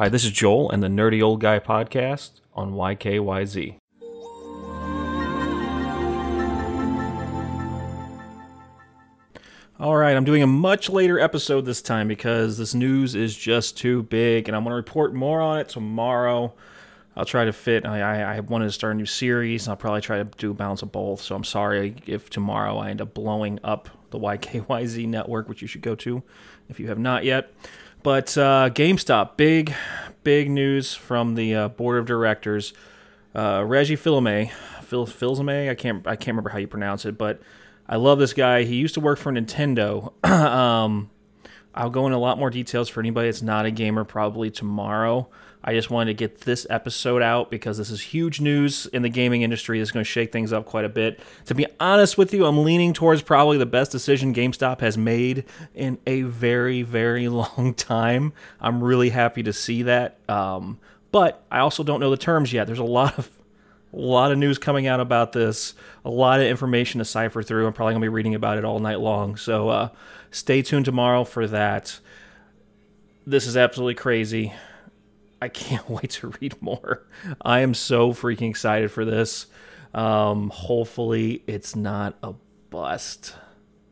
Hi, this is Joel and the Nerdy Old Guy podcast on YKYZ. All right, I'm doing a much later episode this time because this news is just too big, and I'm going to report more on it tomorrow. I'll try to fit. I, I, wanted to start a new series. I'll probably try to do a balance of both. So I'm sorry if tomorrow I end up blowing up the YKYZ network, which you should go to if you have not yet. But uh, GameStop, big, big news from the uh, board of directors. Uh, Reggie Fils-Aimé, Phil Fils-Aimé, I can't I can't remember how you pronounce it, but I love this guy. He used to work for Nintendo. um, I'll go into a lot more details for anybody that's not a gamer probably tomorrow. I just wanted to get this episode out because this is huge news in the gaming industry. It's going to shake things up quite a bit. To be honest with you, I'm leaning towards probably the best decision GameStop has made in a very, very long time. I'm really happy to see that. Um, but I also don't know the terms yet. There's a lot of a lot of news coming out about this, a lot of information to cipher through. I'm probably going to be reading about it all night long. So uh, stay tuned tomorrow for that. This is absolutely crazy. I can't wait to read more. I am so freaking excited for this. Um, hopefully, it's not a bust.